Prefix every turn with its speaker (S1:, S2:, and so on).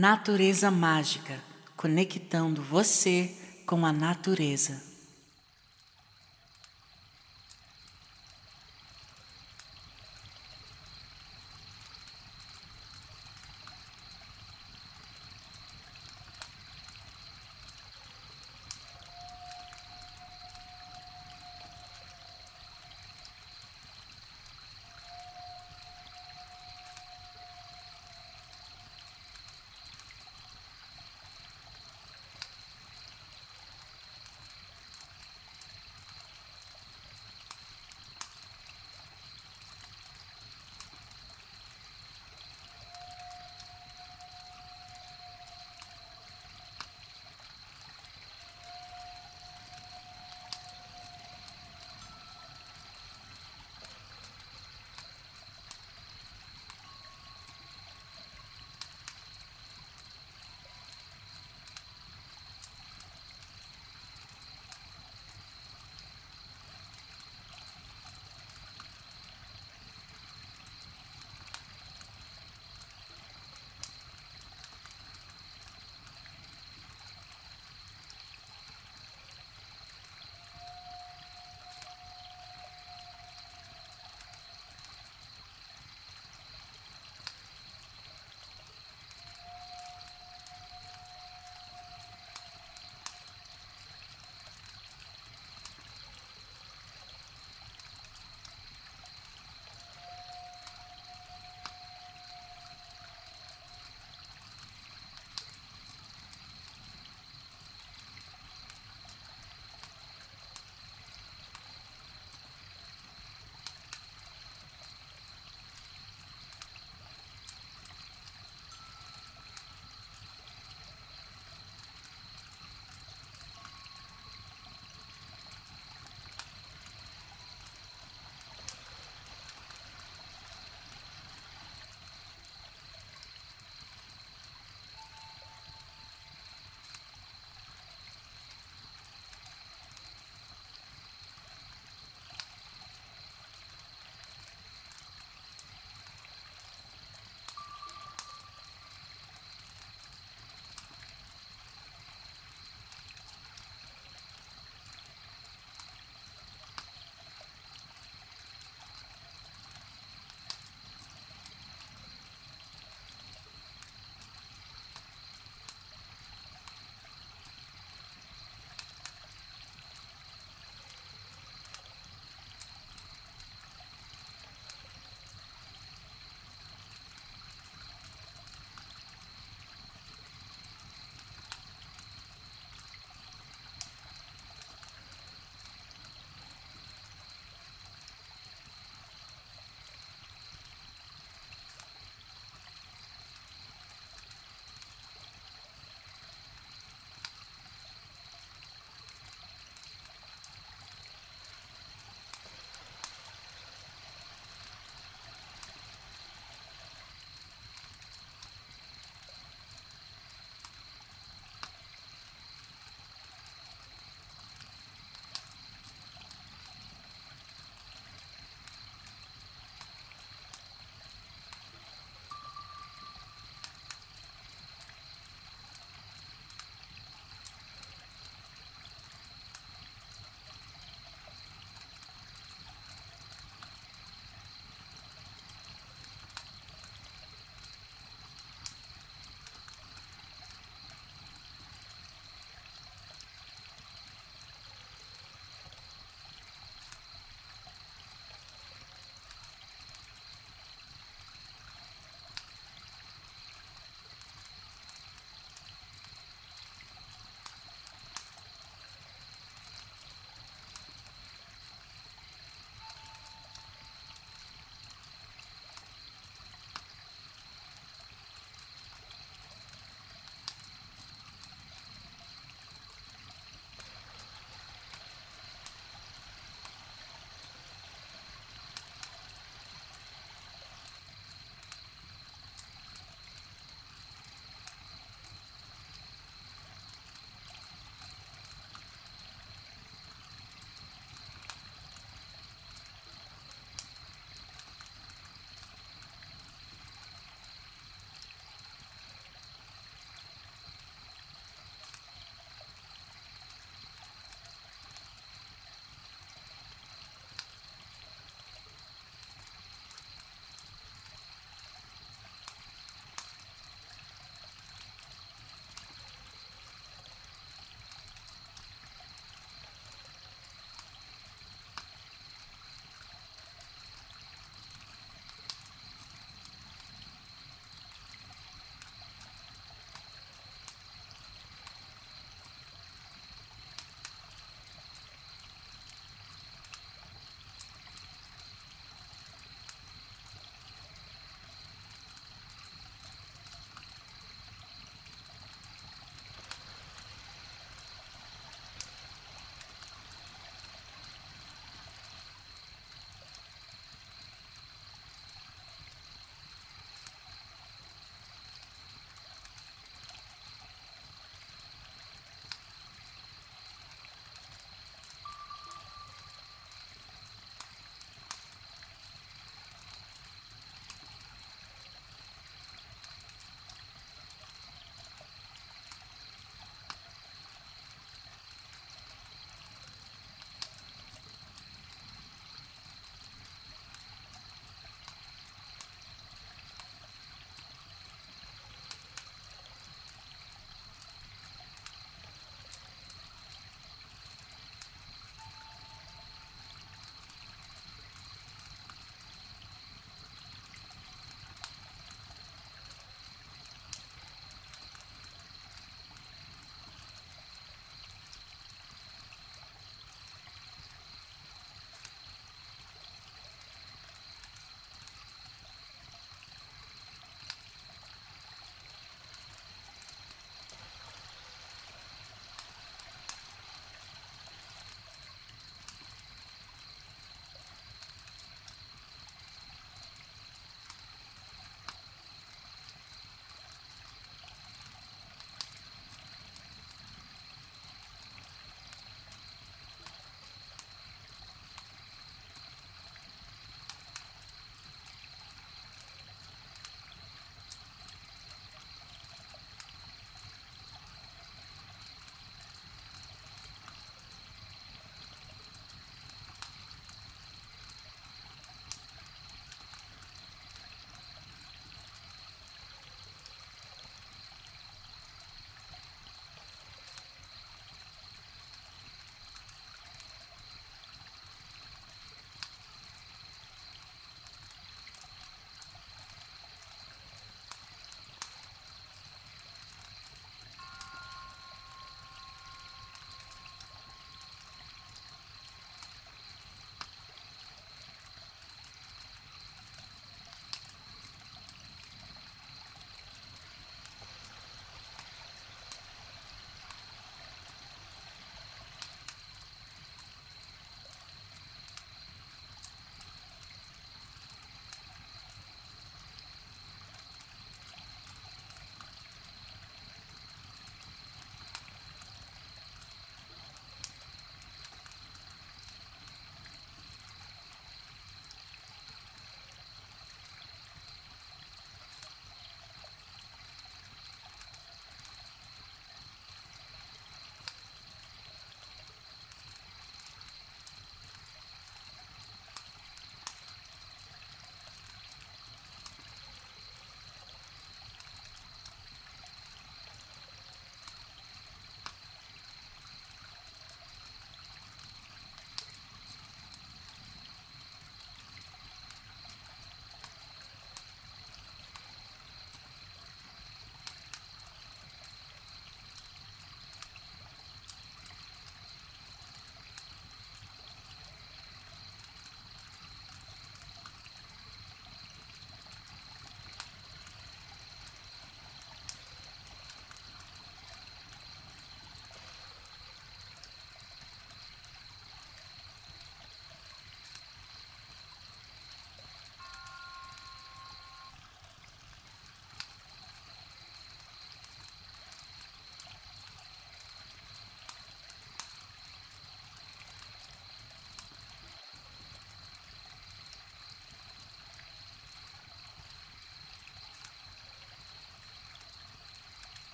S1: Natureza Mágica conectando você com a natureza.